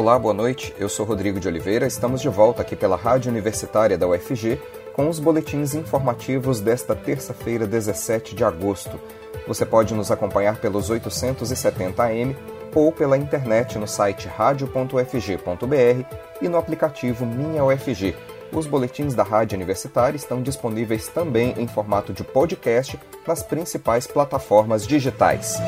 Olá, boa noite. Eu sou Rodrigo de Oliveira. Estamos de volta aqui pela Rádio Universitária da UFG com os boletins informativos desta terça-feira, 17 de agosto. Você pode nos acompanhar pelos 870 AM ou pela internet no site radio.ufg.br e no aplicativo Minha UFG. Os boletins da Rádio Universitária estão disponíveis também em formato de podcast nas principais plataformas digitais.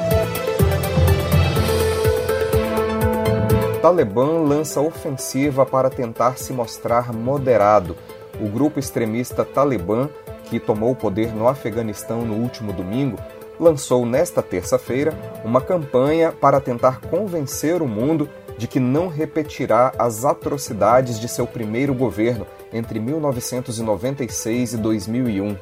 Talibã lança ofensiva para tentar se mostrar moderado. O grupo extremista Talibã, que tomou o poder no Afeganistão no último domingo, lançou nesta terça-feira uma campanha para tentar convencer o mundo de que não repetirá as atrocidades de seu primeiro governo entre 1996 e 2001.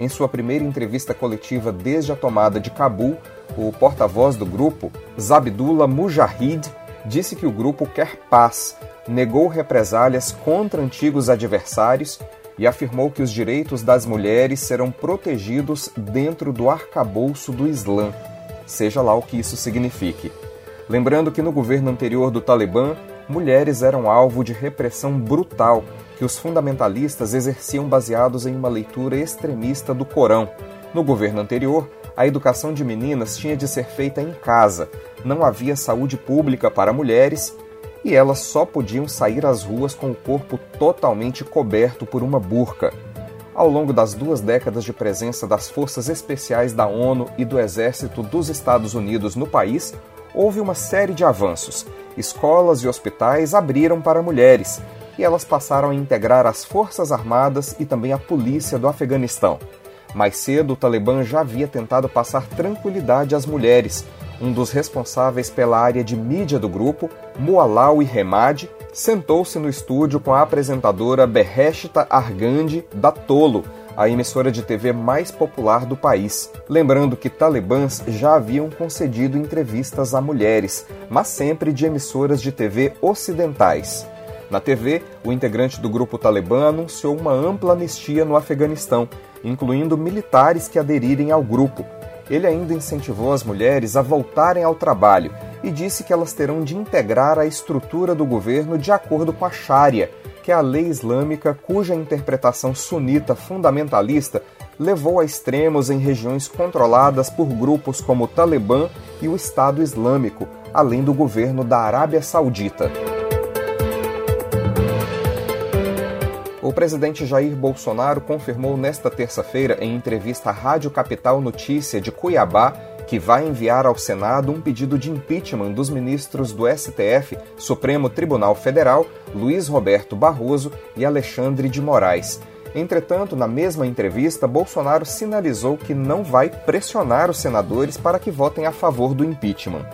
Em sua primeira entrevista coletiva desde a tomada de Cabul, o porta-voz do grupo, Zabdullah Mujahid, disse que o grupo quer paz, negou represálias contra antigos adversários e afirmou que os direitos das mulheres serão protegidos dentro do arcabouço do Islã, seja lá o que isso signifique. Lembrando que no governo anterior do Talibã, mulheres eram alvo de repressão brutal que os fundamentalistas exerciam baseados em uma leitura extremista do Corão. No governo anterior, a educação de meninas tinha de ser feita em casa, não havia saúde pública para mulheres e elas só podiam sair às ruas com o corpo totalmente coberto por uma burca. Ao longo das duas décadas de presença das forças especiais da ONU e do Exército dos Estados Unidos no país, houve uma série de avanços. Escolas e hospitais abriram para mulheres e elas passaram a integrar as Forças Armadas e também a polícia do Afeganistão. Mais cedo, o Talibã já havia tentado passar tranquilidade às mulheres. Um dos responsáveis pela área de mídia do grupo, Mualawi Remad, sentou-se no estúdio com a apresentadora Beheshta Argandi da Tolo, a emissora de TV mais popular do país. Lembrando que talibãs já haviam concedido entrevistas a mulheres, mas sempre de emissoras de TV ocidentais. Na TV, o integrante do grupo Talibã anunciou uma ampla anistia no Afeganistão, incluindo militares que aderirem ao grupo. Ele ainda incentivou as mulheres a voltarem ao trabalho e disse que elas terão de integrar a estrutura do governo de acordo com a Sharia, que é a lei islâmica cuja interpretação sunita fundamentalista levou a extremos em regiões controladas por grupos como o Talibã e o Estado Islâmico, além do governo da Arábia Saudita. O presidente Jair Bolsonaro confirmou nesta terça-feira, em entrevista à Rádio Capital Notícia de Cuiabá, que vai enviar ao Senado um pedido de impeachment dos ministros do STF, Supremo Tribunal Federal, Luiz Roberto Barroso e Alexandre de Moraes. Entretanto, na mesma entrevista, Bolsonaro sinalizou que não vai pressionar os senadores para que votem a favor do impeachment.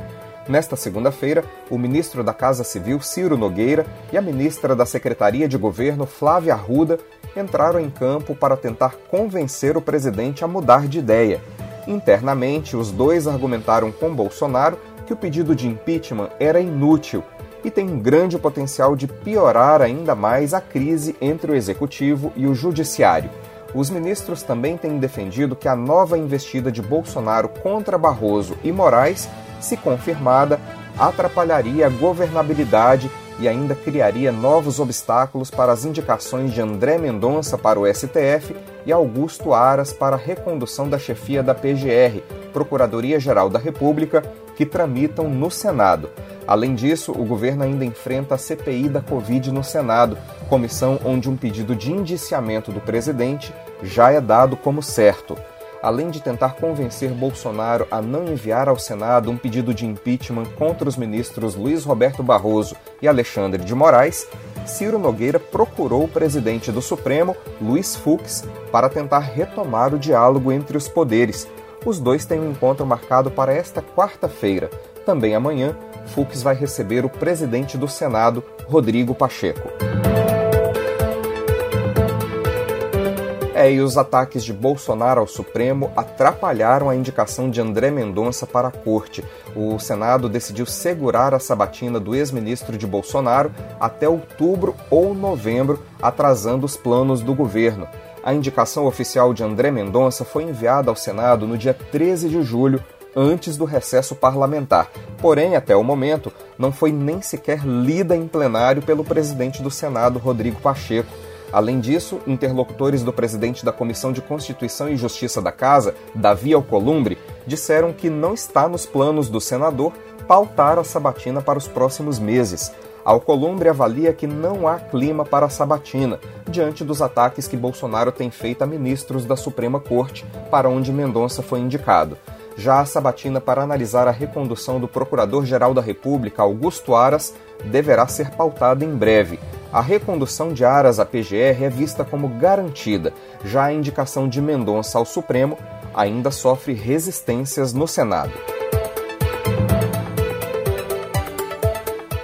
Nesta segunda-feira, o ministro da Casa Civil, Ciro Nogueira, e a ministra da Secretaria de Governo, Flávia Arruda, entraram em campo para tentar convencer o presidente a mudar de ideia. Internamente, os dois argumentaram com Bolsonaro que o pedido de impeachment era inútil e tem um grande potencial de piorar ainda mais a crise entre o executivo e o judiciário. Os ministros também têm defendido que a nova investida de Bolsonaro contra Barroso e Moraes se confirmada, atrapalharia a governabilidade e ainda criaria novos obstáculos para as indicações de André Mendonça para o STF e Augusto Aras para a recondução da chefia da PGR, Procuradoria-Geral da República, que tramitam no Senado. Além disso, o governo ainda enfrenta a CPI da Covid no Senado, comissão onde um pedido de indiciamento do presidente já é dado como certo além de tentar convencer Bolsonaro a não enviar ao Senado um pedido de impeachment contra os ministros Luiz Roberto Barroso e Alexandre de Moraes, Ciro Nogueira procurou o presidente do Supremo, Luiz Fux, para tentar retomar o diálogo entre os poderes. Os dois têm um encontro marcado para esta quarta-feira. Também amanhã, Fux vai receber o presidente do Senado, Rodrigo Pacheco. É, e os ataques de Bolsonaro ao Supremo atrapalharam a indicação de André Mendonça para a corte. O Senado decidiu segurar a sabatina do ex-ministro de Bolsonaro até outubro ou novembro, atrasando os planos do governo. A indicação oficial de André Mendonça foi enviada ao Senado no dia 13 de julho, antes do recesso parlamentar. Porém, até o momento, não foi nem sequer lida em plenário pelo presidente do Senado, Rodrigo Pacheco. Além disso, interlocutores do presidente da Comissão de Constituição e Justiça da Casa, Davi Alcolumbre, disseram que não está nos planos do senador pautar a sabatina para os próximos meses. Alcolumbre avalia que não há clima para a sabatina, diante dos ataques que Bolsonaro tem feito a ministros da Suprema Corte, para onde Mendonça foi indicado. Já a sabatina para analisar a recondução do Procurador-Geral da República, Augusto Aras, deverá ser pautada em breve. A recondução de Aras à PGR é vista como garantida, já a indicação de Mendonça ao Supremo ainda sofre resistências no Senado.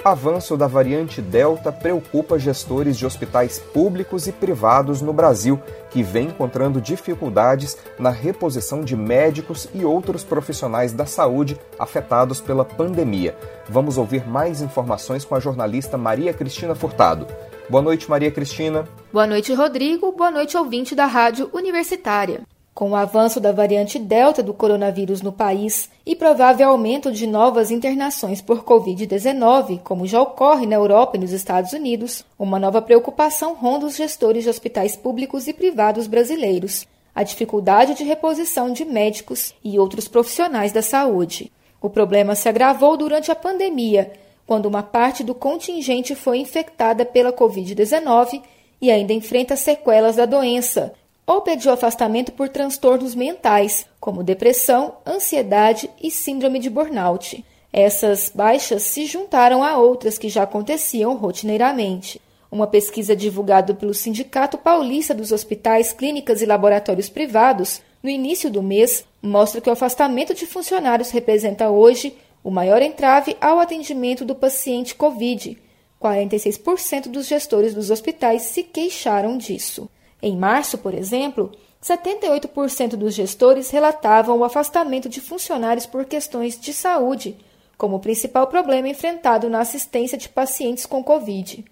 Avanço da variante Delta preocupa gestores de hospitais públicos e privados no Brasil, que vem encontrando dificuldades na reposição de médicos e outros profissionais da saúde afetados pela pandemia. Vamos ouvir mais informações com a jornalista Maria Cristina Furtado. Boa noite, Maria Cristina. Boa noite, Rodrigo. Boa noite, ouvinte da Rádio Universitária. Com o avanço da variante Delta do coronavírus no país e provável aumento de novas internações por Covid-19, como já ocorre na Europa e nos Estados Unidos, uma nova preocupação ronda os gestores de hospitais públicos e privados brasileiros: a dificuldade de reposição de médicos e outros profissionais da saúde. O problema se agravou durante a pandemia, quando uma parte do contingente foi infectada pela Covid-19 e ainda enfrenta sequelas da doença ou pediu afastamento por transtornos mentais, como depressão, ansiedade e síndrome de burnout. Essas baixas se juntaram a outras que já aconteciam rotineiramente. Uma pesquisa divulgada pelo Sindicato Paulista dos Hospitais, Clínicas e Laboratórios Privados, no início do mês, mostra que o afastamento de funcionários representa hoje o maior entrave ao atendimento do paciente Covid. 46% dos gestores dos hospitais se queixaram disso. Em março, por exemplo, 78% dos gestores relatavam o afastamento de funcionários por questões de saúde, como o principal problema enfrentado na assistência de pacientes com Covid.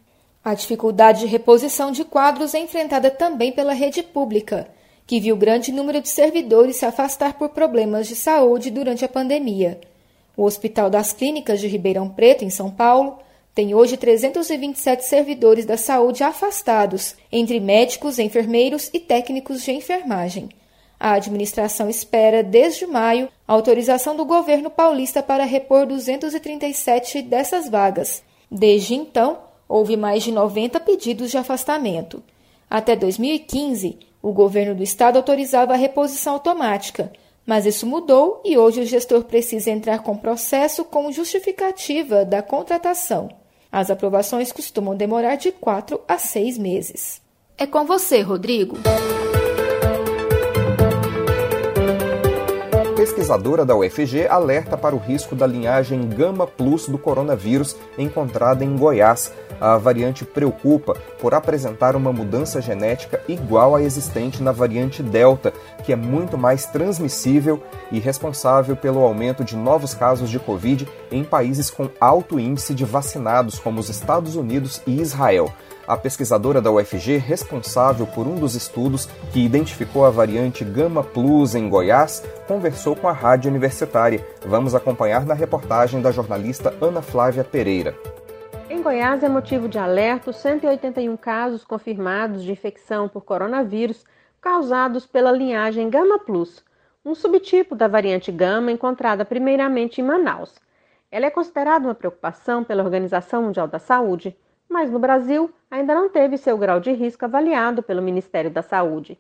A dificuldade de reposição de quadros é enfrentada também pela rede pública, que viu grande número de servidores se afastar por problemas de saúde durante a pandemia. O Hospital das Clínicas de Ribeirão Preto, em São Paulo, tem hoje 327 servidores da saúde afastados, entre médicos, enfermeiros e técnicos de enfermagem. A administração espera, desde maio, a autorização do governo paulista para repor 237 dessas vagas. Desde então, houve mais de 90 pedidos de afastamento. Até 2015, o governo do estado autorizava a reposição automática, mas isso mudou e hoje o gestor precisa entrar com processo com justificativa da contratação. As aprovações costumam demorar de quatro a seis meses. É com você, Rodrigo. Pesquisadora da UFG alerta para o risco da linhagem Gama Plus do coronavírus encontrada em Goiás. A variante preocupa por apresentar uma mudança genética igual à existente na variante Delta, que é muito mais transmissível e responsável pelo aumento de novos casos de Covid em países com alto índice de vacinados, como os Estados Unidos e Israel. A pesquisadora da UFG, responsável por um dos estudos que identificou a variante Gama Plus em Goiás, conversou com a rádio universitária. Vamos acompanhar na reportagem da jornalista Ana Flávia Pereira. Em Goiás é motivo de alerta 181 casos confirmados de infecção por coronavírus causados pela linhagem Gama Plus, um subtipo da variante Gama encontrada primeiramente em Manaus. Ela é considerada uma preocupação pela Organização Mundial da Saúde, mas no Brasil ainda não teve seu grau de risco avaliado pelo Ministério da Saúde.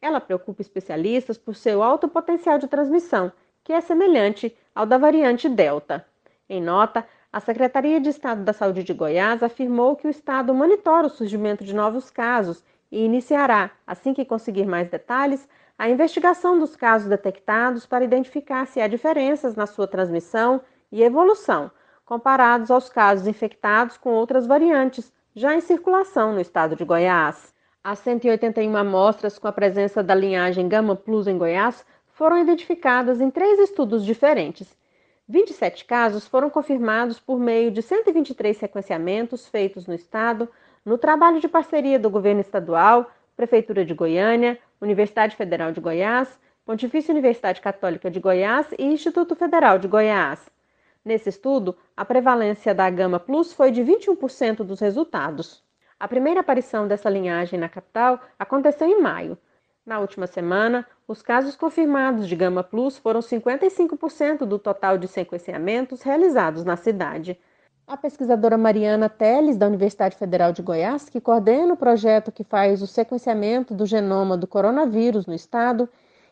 Ela preocupa especialistas por seu alto potencial de transmissão, que é semelhante ao da variante Delta. Em nota, a Secretaria de Estado da Saúde de Goiás afirmou que o Estado monitora o surgimento de novos casos e iniciará, assim que conseguir mais detalhes, a investigação dos casos detectados para identificar se há diferenças na sua transmissão e evolução, comparados aos casos infectados com outras variantes já em circulação no estado de Goiás. As 181 amostras com a presença da linhagem Gama Plus em Goiás foram identificadas em três estudos diferentes. 27 casos foram confirmados por meio de 123 sequenciamentos feitos no estado, no trabalho de parceria do governo estadual, Prefeitura de Goiânia, Universidade Federal de Goiás, Pontifícia Universidade Católica de Goiás e Instituto Federal de Goiás. Nesse estudo, a prevalência da gama plus foi de 21% dos resultados. A primeira aparição dessa linhagem na capital aconteceu em maio. Na última semana, os casos confirmados de gama plus foram 55% do total de sequenciamentos realizados na cidade. A pesquisadora Mariana Teles, da Universidade Federal de Goiás, que coordena o projeto que faz o sequenciamento do genoma do coronavírus no estado,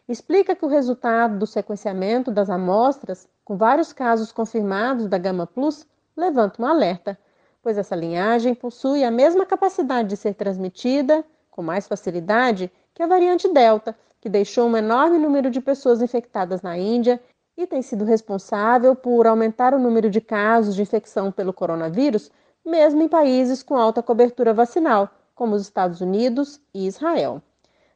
explica que o resultado do sequenciamento das amostras, com vários casos confirmados da Gama Plus, levanta um alerta, pois essa linhagem possui a mesma capacidade de ser transmitida, com mais facilidade, que a variante Delta, que deixou um enorme número de pessoas infectadas na Índia e tem sido responsável por aumentar o número de casos de infecção pelo coronavírus, mesmo em países com alta cobertura vacinal, como os Estados Unidos e Israel.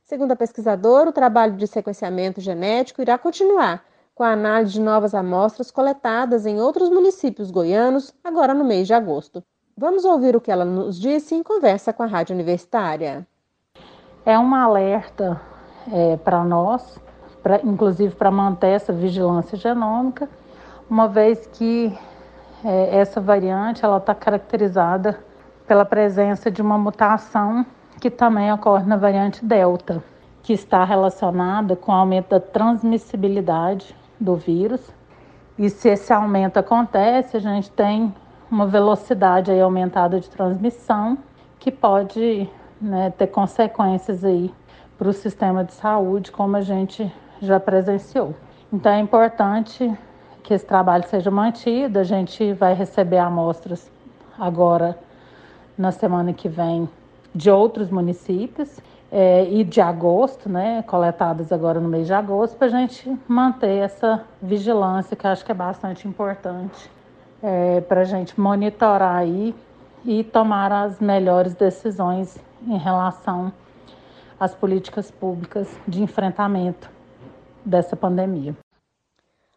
Segundo a pesquisadora, o trabalho de sequenciamento genético irá continuar com a análise de novas amostras coletadas em outros municípios goianos, agora no mês de agosto. Vamos ouvir o que ela nos disse em conversa com a Rádio Universitária. É um alerta é, para nós, pra, inclusive para manter essa vigilância genômica, uma vez que é, essa variante ela está caracterizada pela presença de uma mutação que também ocorre na variante Delta, que está relacionada com o aumento da transmissibilidade do vírus. E se esse aumento acontece, a gente tem uma velocidade aí aumentada de transmissão que pode né, ter consequências aí para o sistema de saúde, como a gente já presenciou. Então é importante que esse trabalho seja mantido. A gente vai receber amostras agora na semana que vem de outros municípios é, e de agosto, né, coletadas agora no mês de agosto, para a gente manter essa vigilância, que acho que é bastante importante, é, para a gente monitorar aí e tomar as melhores decisões em relação às políticas públicas de enfrentamento dessa pandemia.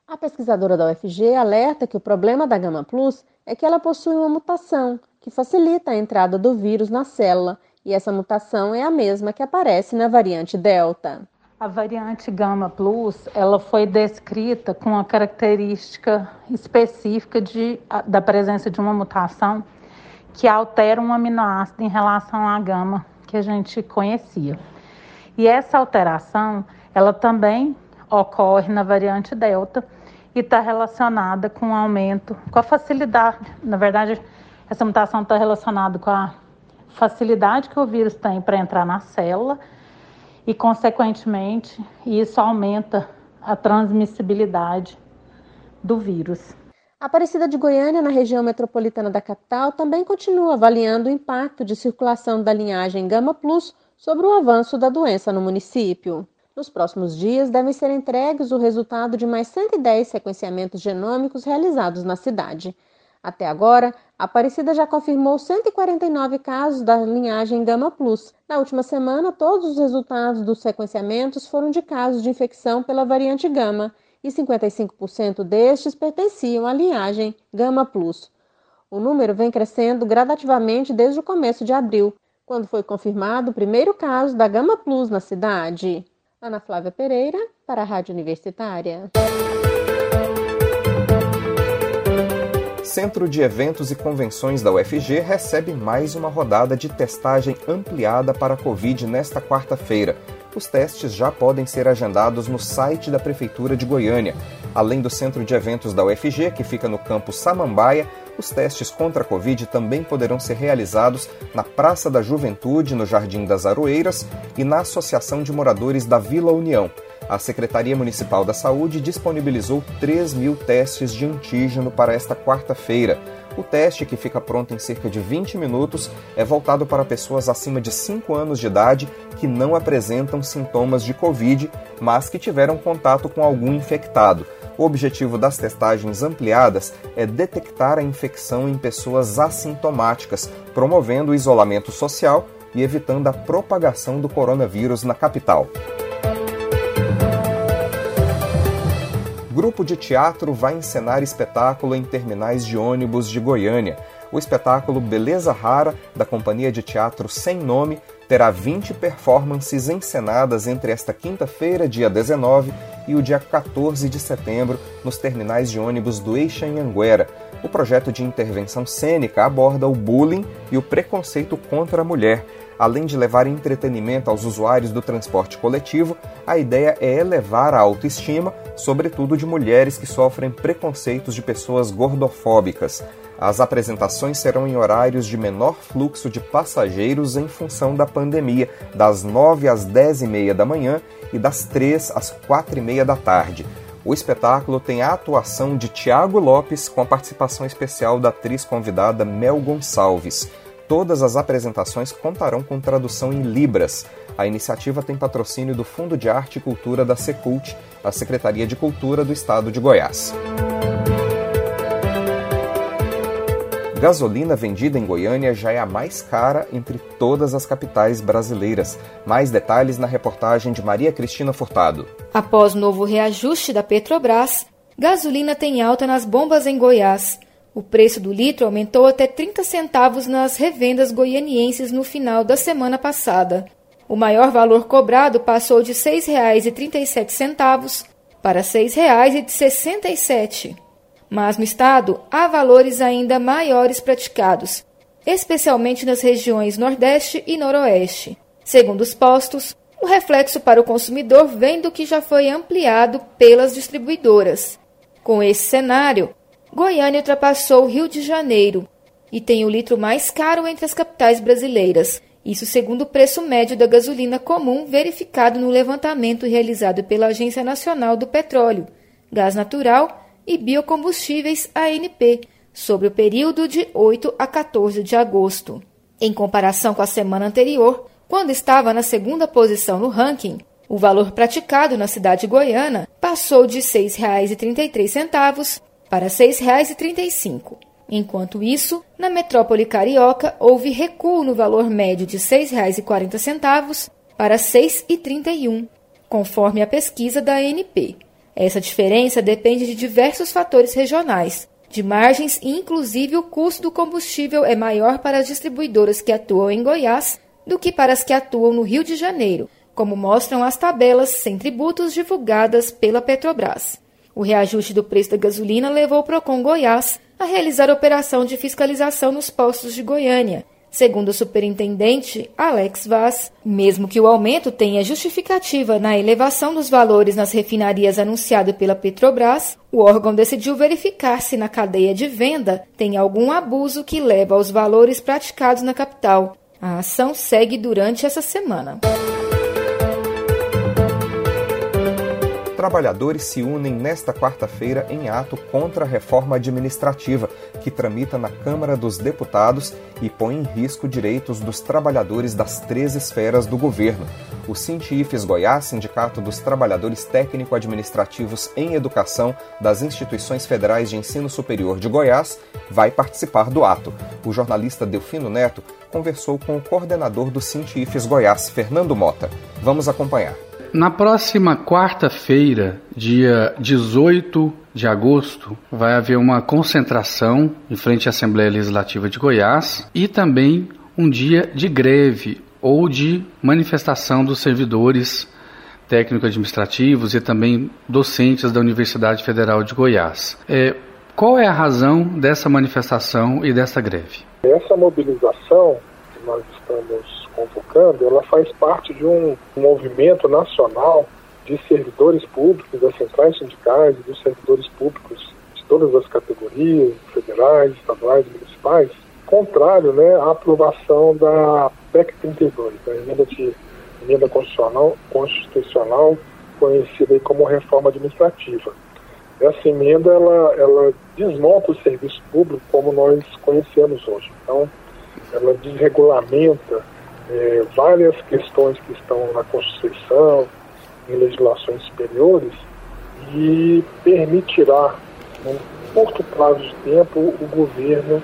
A pesquisadora da UFG alerta que o problema da Gama Plus é que ela possui uma mutação que facilita a entrada do vírus na célula, e essa mutação é a mesma que aparece na variante Delta. A variante Gama Plus, ela foi descrita com a característica específica de, da presença de uma mutação que altera um aminoácido em relação à gama que a gente conhecia. E essa alteração, ela também ocorre na variante Delta e está relacionada com o aumento, com a facilidade, na verdade, essa mutação está relacionada com a facilidade que o vírus tem para entrar na célula e, consequentemente, isso aumenta a transmissibilidade do vírus. A Aparecida de Goiânia, na região metropolitana da capital, também continua avaliando o impacto de circulação da linhagem Gama Plus sobre o avanço da doença no município. Nos próximos dias, devem ser entregues o resultado de mais 110 sequenciamentos genômicos realizados na cidade. Até agora, Aparecida já confirmou 149 casos da linhagem Gama Plus. Na última semana, todos os resultados dos sequenciamentos foram de casos de infecção pela variante Gama e 55% destes pertenciam à linhagem Gama Plus. O número vem crescendo gradativamente desde o começo de abril, quando foi confirmado o primeiro caso da Gama Plus na cidade. Ana Flávia Pereira, para a Rádio Universitária. Centro de Eventos e Convenções da UFG recebe mais uma rodada de testagem ampliada para a Covid nesta quarta-feira. Os testes já podem ser agendados no site da Prefeitura de Goiânia. Além do Centro de Eventos da UFG, que fica no campus Samambaia, os testes contra a Covid também poderão ser realizados na Praça da Juventude, no Jardim das Aroeiras e na Associação de Moradores da Vila União a Secretaria Municipal da Saúde disponibilizou 3 mil testes de antígeno para esta quarta-feira. O teste, que fica pronto em cerca de 20 minutos, é voltado para pessoas acima de 5 anos de idade que não apresentam sintomas de Covid, mas que tiveram contato com algum infectado. O objetivo das testagens ampliadas é detectar a infecção em pessoas assintomáticas, promovendo o isolamento social e evitando a propagação do coronavírus na capital. Grupo de teatro vai encenar espetáculo em terminais de ônibus de Goiânia. O espetáculo Beleza Rara, da companhia de teatro Sem Nome, terá 20 performances encenadas entre esta quinta-feira, dia 19, e o dia 14 de setembro, nos terminais de ônibus do Eixo Anhanguera. O projeto de intervenção cênica aborda o bullying e o preconceito contra a mulher. Além de levar entretenimento aos usuários do transporte coletivo, a ideia é elevar a autoestima, sobretudo de mulheres que sofrem preconceitos de pessoas gordofóbicas. As apresentações serão em horários de menor fluxo de passageiros em função da pandemia, das 9 às 10 e meia da manhã e das 3 às 4 e meia da tarde. O espetáculo tem a atuação de Tiago Lopes com a participação especial da atriz convidada Mel Gonçalves. Todas as apresentações contarão com tradução em Libras. A iniciativa tem patrocínio do Fundo de Arte e Cultura da Secult, a Secretaria de Cultura do Estado de Goiás. Gasolina vendida em Goiânia já é a mais cara entre todas as capitais brasileiras. Mais detalhes na reportagem de Maria Cristina Furtado. Após novo reajuste da Petrobras, gasolina tem alta nas bombas em Goiás. O preço do litro aumentou até 30 centavos nas revendas goianienses no final da semana passada. O maior valor cobrado passou de R$ 6,37 para R$ 6,67 mas no estado há valores ainda maiores praticados, especialmente nas regiões Nordeste e Noroeste. Segundo os postos, o reflexo para o consumidor vem do que já foi ampliado pelas distribuidoras. Com esse cenário, Goiânia ultrapassou o Rio de Janeiro e tem o litro mais caro entre as capitais brasileiras. Isso segundo o preço médio da gasolina comum verificado no levantamento realizado pela Agência Nacional do Petróleo, Gás Natural e biocombustíveis ANP sobre o período de 8 a 14 de agosto. Em comparação com a semana anterior, quando estava na segunda posição no ranking, o valor praticado na cidade goiana passou de R$ 6,33 para R$ 6,35. Enquanto isso, na metrópole carioca houve recuo no valor médio de R$ 6,40 para R$ 6,31, conforme a pesquisa da ANP. Essa diferença depende de diversos fatores regionais, de margens e inclusive o custo do combustível é maior para as distribuidoras que atuam em Goiás do que para as que atuam no Rio de Janeiro, como mostram as tabelas sem tributos divulgadas pela Petrobras. O reajuste do preço da gasolina levou o Procon Goiás a realizar operação de fiscalização nos postos de Goiânia, Segundo o superintendente Alex Vaz, mesmo que o aumento tenha justificativa na elevação dos valores nas refinarias anunciado pela Petrobras, o órgão decidiu verificar se na cadeia de venda tem algum abuso que leva aos valores praticados na capital. A ação segue durante essa semana. Trabalhadores se unem nesta quarta-feira em ato contra a reforma administrativa, que tramita na Câmara dos Deputados e põe em risco direitos dos trabalhadores das três esferas do governo. O Sintifes Goiás, Sindicato dos Trabalhadores Técnico-Administrativos em Educação das Instituições Federais de Ensino Superior de Goiás, vai participar do ato. O jornalista Delfino Neto conversou com o coordenador do Sintifes Goiás, Fernando Mota. Vamos acompanhar. Na próxima quarta-feira, dia 18 de agosto, vai haver uma concentração em frente à Assembleia Legislativa de Goiás e também um dia de greve ou de manifestação dos servidores técnico-administrativos e também docentes da Universidade Federal de Goiás. É, qual é a razão dessa manifestação e dessa greve? Essa mobilização que nós estamos convocando, ela faz parte de um movimento nacional de servidores públicos, das centrais sindicais dos servidores públicos de todas as categorias, federais, estaduais municipais, contrário né, à aprovação da PEC 32, da emenda, de, emenda constitucional, constitucional conhecida como reforma administrativa. Essa emenda ela, ela desmonta o serviço público como nós conhecemos hoje. Então, ela desregulamenta é, várias questões que estão na Constituição, em legislações superiores, e permitirá, num curto prazo de tempo, o governo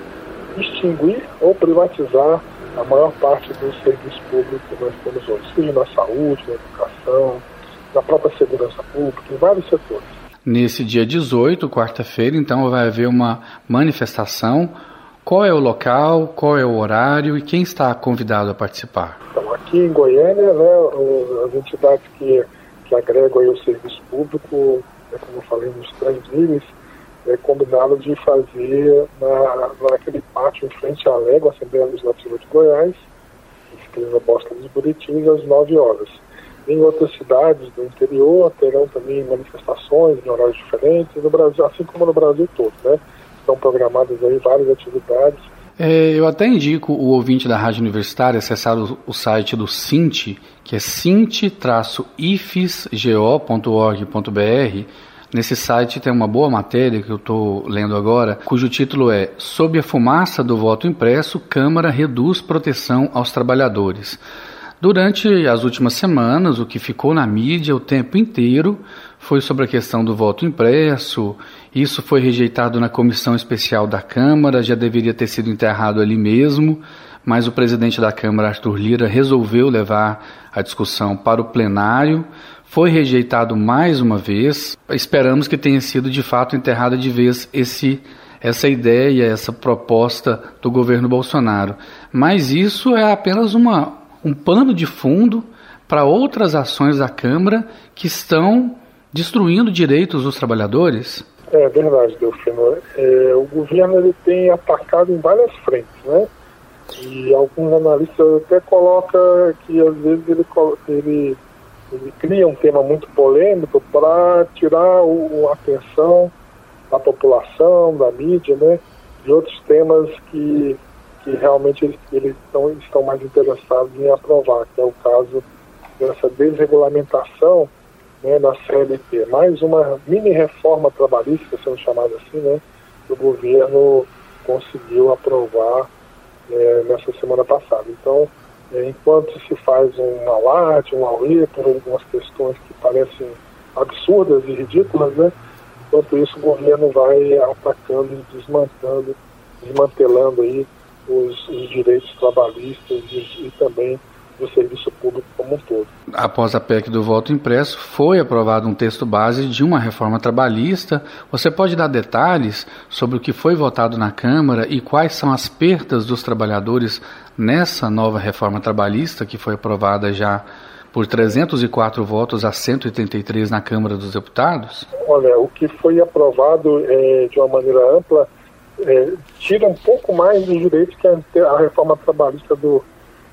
extinguir ou privatizar a maior parte dos serviços públicos que nós temos hoje, seja na saúde, na educação, na própria segurança pública, em vários setores. Nesse dia 18, quarta-feira, então, vai haver uma manifestação Qual é o local, qual é o horário e quem está convidado a participar? Então, aqui em Goiânia, né, as entidades que, que agregam o serviço público, né, como eu falei, nos níveis, é combinado de fazer na, naquele pátio em frente à Légua, Assembleia Legislativa de Goiás, esquina Bosta dos Buritins, às 9 horas. Em outras cidades do interior terão também manifestações em horários diferentes, no Brasil, assim como no Brasil todo, né? Estão programadas aí várias atividades. É, eu até indico o ouvinte da Rádio Universitária acessar o, o site do Cint, que é cint-ifsgo.org.br. Nesse site tem uma boa matéria que eu estou lendo agora, cujo título é Sob a fumaça do voto impresso, Câmara reduz proteção aos trabalhadores. Durante as últimas semanas, o que ficou na mídia o tempo inteiro foi sobre a questão do voto impresso. Isso foi rejeitado na comissão especial da Câmara, já deveria ter sido enterrado ali mesmo, mas o presidente da Câmara, Arthur Lira, resolveu levar a discussão para o plenário. Foi rejeitado mais uma vez. Esperamos que tenha sido de fato enterrada de vez esse essa ideia, essa proposta do governo Bolsonaro. Mas isso é apenas uma, um pano de fundo para outras ações da Câmara que estão destruindo direitos dos trabalhadores? É verdade, Delfino. É, o governo ele tem atacado em várias frentes, né? E alguns analistas até colocam que às vezes ele, ele, ele cria um tema muito polêmico para tirar o, a atenção da população, da mídia, né? De outros temas que, que realmente eles, eles estão, estão mais interessados em aprovar, que é o caso dessa desregulamentação né, na CLT, mais uma mini reforma trabalhista, sendo chamada assim, né, que o governo conseguiu aprovar é, nessa semana passada. Então, é, enquanto se faz um alarde, um auê por algumas questões que parecem absurdas e ridículas, né, enquanto isso o governo vai atacando e desmantelando aí os, os direitos trabalhistas e, e também do serviço público como um todo. Após a PEC do voto impresso, foi aprovado um texto base de uma reforma trabalhista. Você pode dar detalhes sobre o que foi votado na Câmara e quais são as perdas dos trabalhadores nessa nova reforma trabalhista que foi aprovada já por 304 votos a 183 na Câmara dos Deputados? Olha, o que foi aprovado é, de uma maneira ampla é, tira um pouco mais dos direitos que a, a reforma trabalhista do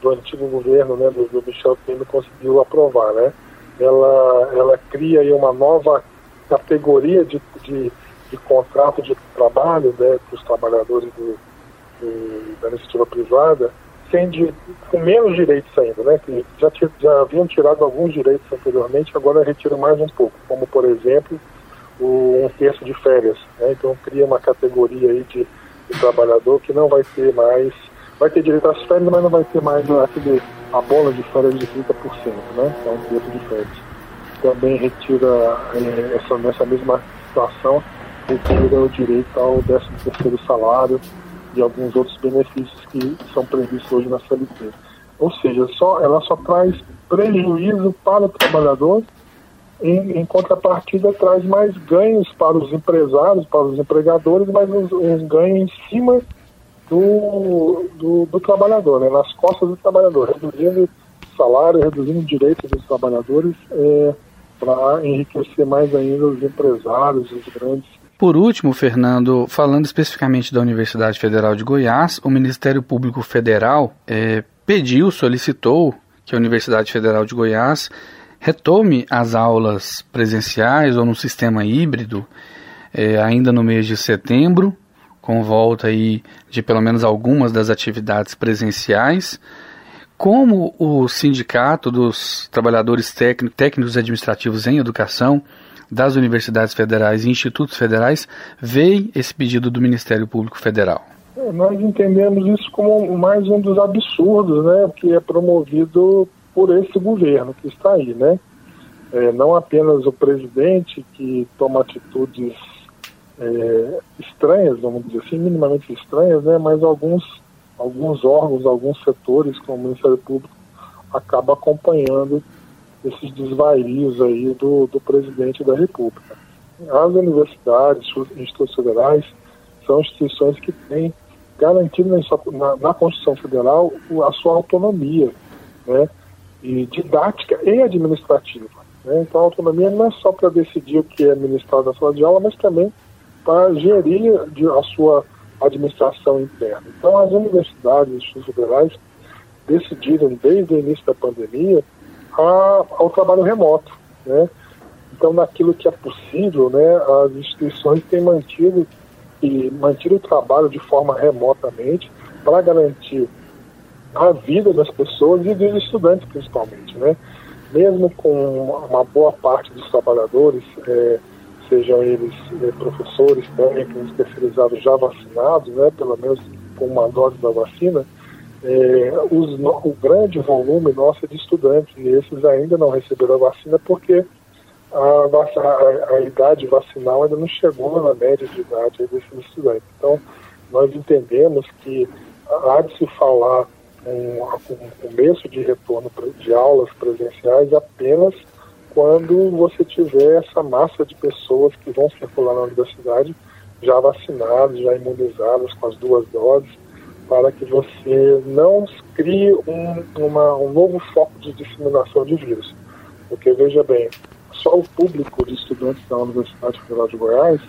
do antigo governo, né, do, do Michel Temer, conseguiu aprovar, né? Ela, ela cria aí uma nova categoria de, de, de contrato de trabalho né, para os trabalhadores do, da iniciativa privada, sem de, com menos direitos ainda, né? Que já, já haviam tirado alguns direitos anteriormente, agora retira mais um pouco, como por exemplo o um terço de férias. Né? Então cria uma categoria aí de, de trabalhador que não vai ter mais vai ter direito às férias, mas não vai ter mais aquele, a bola de férias de 30%, né? É um terço de férias. Também retira, é, essa, nessa mesma situação, retira o direito ao 13 terceiro salário e alguns outros benefícios que são previstos hoje na CLT. Ou seja, só, ela só traz prejuízo para o trabalhador, em, em, contrapartida traz mais ganhos para os empresários, para os empregadores, mas uns, uns ganhos em cima do, do, do trabalhador, né, nas costas do trabalhador, reduzindo salário, reduzindo direitos dos trabalhadores é, para enriquecer mais ainda os empresários, os grandes. Por último, Fernando, falando especificamente da Universidade Federal de Goiás, o Ministério Público Federal é, pediu, solicitou que a Universidade Federal de Goiás retome as aulas presenciais ou no sistema híbrido é, ainda no mês de setembro, com volta aí de pelo menos algumas das atividades presenciais, como o Sindicato dos Trabalhadores Técnicos Administrativos em Educação das Universidades Federais e Institutos Federais vê esse pedido do Ministério Público Federal? Nós entendemos isso como mais um dos absurdos, né, que é promovido por esse governo que está aí, né? É, não apenas o presidente que toma atitudes é, estranhas, vamos dizer assim, minimamente estranhas, né, mas alguns, alguns órgãos, alguns setores, como o Ministério Público, acaba acompanhando esses desvarios aí do, do presidente da República. As universidades, os institutos federais, são instituições que têm garantindo na, na Constituição Federal a sua autonomia, né? E didática e administrativa. Né? Então, a autonomia não é só para decidir o que é ministrado na sala de aula, mas também para gerir a sua administração interna. Então, as universidades e institutos federais decidiram, desde o início da pandemia, a, ao trabalho remoto. Né? Então, naquilo que é possível, né, as instituições têm mantido, e mantido o trabalho de forma remotamente para garantir a vida das pessoas e dos estudantes, principalmente. Né? Mesmo com uma boa parte dos trabalhadores, é, sejam eles é, professores, técnicos, especializados já vacinados, né, pelo menos com uma dose da vacina, é, os, o grande volume nosso é de estudantes, e esses ainda não receberam a vacina porque a, a, a, idade vacinal ainda não chegou na média de idade desses estudantes. Então, nós entendemos que há de se falar um, um começo de retorno de aulas presenciais apenas quando você tiver essa massa de pessoas que vão circular na universidade já vacinadas, já imunizadas com as duas doses, para que você não crie um, uma, um novo foco de disseminação de vírus. Porque, veja bem, só o público de estudantes da Universidade Federal de Goiás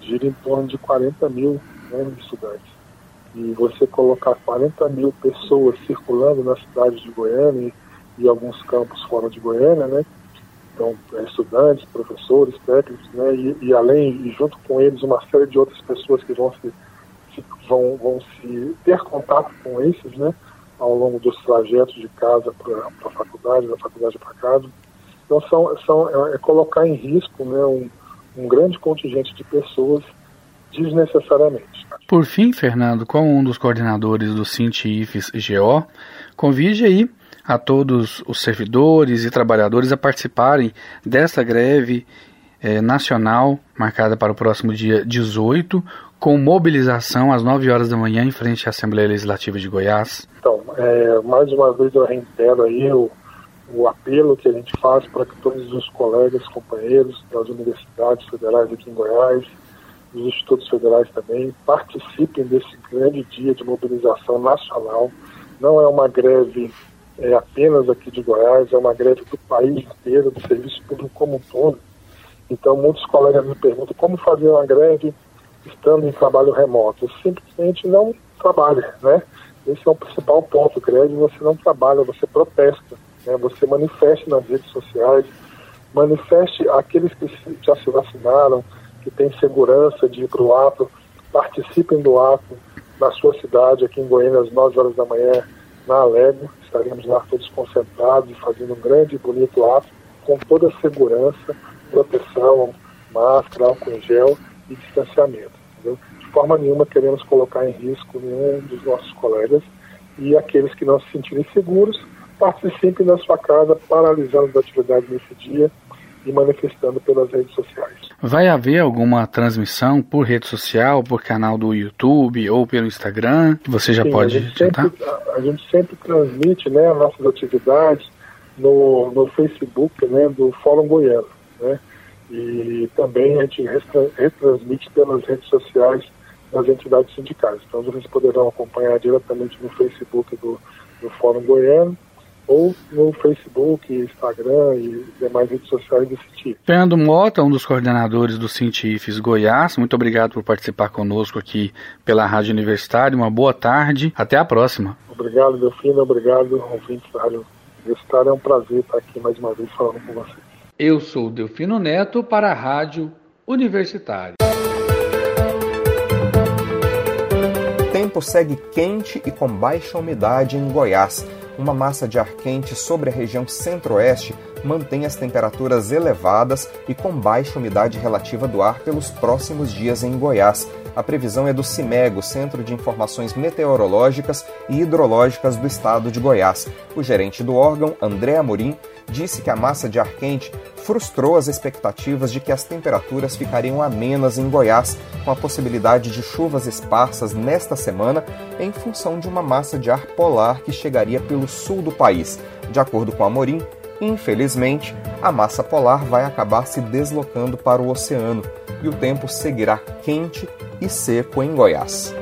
gira em torno de 40 mil né, estudantes. E você colocar 40 mil pessoas circulando na cidade de Goiânia e, alguns campos fora de Goiânia, né, então é, estudantes, professores, técnicos, né, e, e, além, e junto com eles uma série de outras pessoas que vão se, vão, vão se ter contato com esses, né, ao longo dos trajetos de casa para a faculdade, da faculdade para casa. Então são, são, é, é, colocar em risco né, um, um grande contingente de pessoas desnecessariamente. Por fim, Fernando, como um dos coordenadores do Cintifes GO, convide aí a todos os servidores e trabalhadores a participarem desta greve eh, nacional marcada para o próximo dia 18, com mobilização às 9 horas da manhã em frente à Assembleia Legislativa de Goiás. Então, é, mais uma vez eu reitero aí o, o apelo que a gente faz para que todos os colegas, companheiros das universidades federais aqui em Goiás, dos institutos federais também, participem desse grande dia de mobilização nacional. Não é uma greve é, apenas aqui de Goiás, é uma greve do país inteiro, do serviço público como um todo. Então, muitos colegas me perguntam como fazer uma greve estando em trabalho remoto. Simplesmente não trabalha, né? Esse é o principal ponto. Greve você não trabalha, você protesta, né? você manifeste nas redes sociais, manifeste aqueles que já se vacinaram, que têm segurança de ir para o ato, participem do ato na sua cidade, aqui em Goiânia, às 9 horas da manhã, na Alego. Estaremos lá todos concentrados fazendo um grande e bonito ato, com toda a segurança, proteção, máscara, álcool em gel e distanciamento. Entendeu? De forma nenhuma queremos colocar em risco nenhum dos nossos colegas e aqueles que não se sentirem seguros participem da sua casa, paralisando as atividades nesse dia e manifestando pelas redes sociais. Vai haver alguma transmissão por rede social, por canal do YouTube ou pelo Instagram? Você já Sim, pode a gente, sempre, a, a gente sempre transmite né, nossas atividades no, no Facebook né, do Fórum Goiano. Né? E também a gente retransmite pelas redes sociais das entidades sindicais. Então vocês poderão acompanhar diretamente no Facebook do, do Fórum Goiano ou no Facebook, Instagram e demais redes sociais desse tipo. Fernando Mota, um dos coordenadores do Científicos Goiás, muito obrigado por participar conosco aqui pela Rádio Universitária. Uma boa tarde, até a próxima. Obrigado, Delfino, obrigado, ouvintes da Rádio Universitária. É um prazer estar aqui mais uma vez falando com vocês. Eu sou Delfino Neto para a Rádio Universitária. O tempo segue quente e com baixa umidade em Goiás uma massa de ar quente sobre a região centro-oeste mantém as temperaturas elevadas e com baixa umidade relativa do ar pelos próximos dias em Goiás. A previsão é do CIMEGO, Centro de Informações Meteorológicas e Hidrológicas do Estado de Goiás. O gerente do órgão, André Amorim, disse que a massa de ar quente frustrou as expectativas de que as temperaturas ficariam amenas em Goiás, com a possibilidade de chuvas esparsas nesta semana, em função de uma massa de ar polar que chegaria pelo sul do país. De acordo com Amorim, infelizmente, a massa polar vai acabar se deslocando para o oceano e o tempo seguirá quente e seco em Goiás.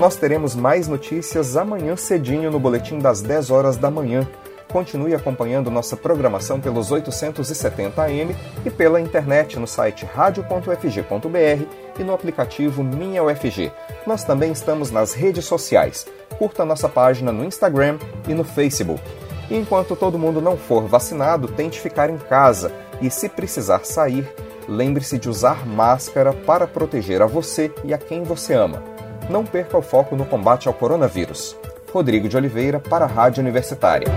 Nós teremos mais notícias amanhã cedinho no boletim das 10 horas da manhã. Continue acompanhando nossa programação pelos 870 AM e pela internet no site radio.fg.br e no aplicativo Minha UFG. Nós também estamos nas redes sociais. Curta nossa página no Instagram e no Facebook. E enquanto todo mundo não for vacinado, tente ficar em casa e, se precisar sair, lembre-se de usar máscara para proteger a você e a quem você ama não perca o foco no combate ao coronavírus. Rodrigo de Oliveira para a Rádio Universitária.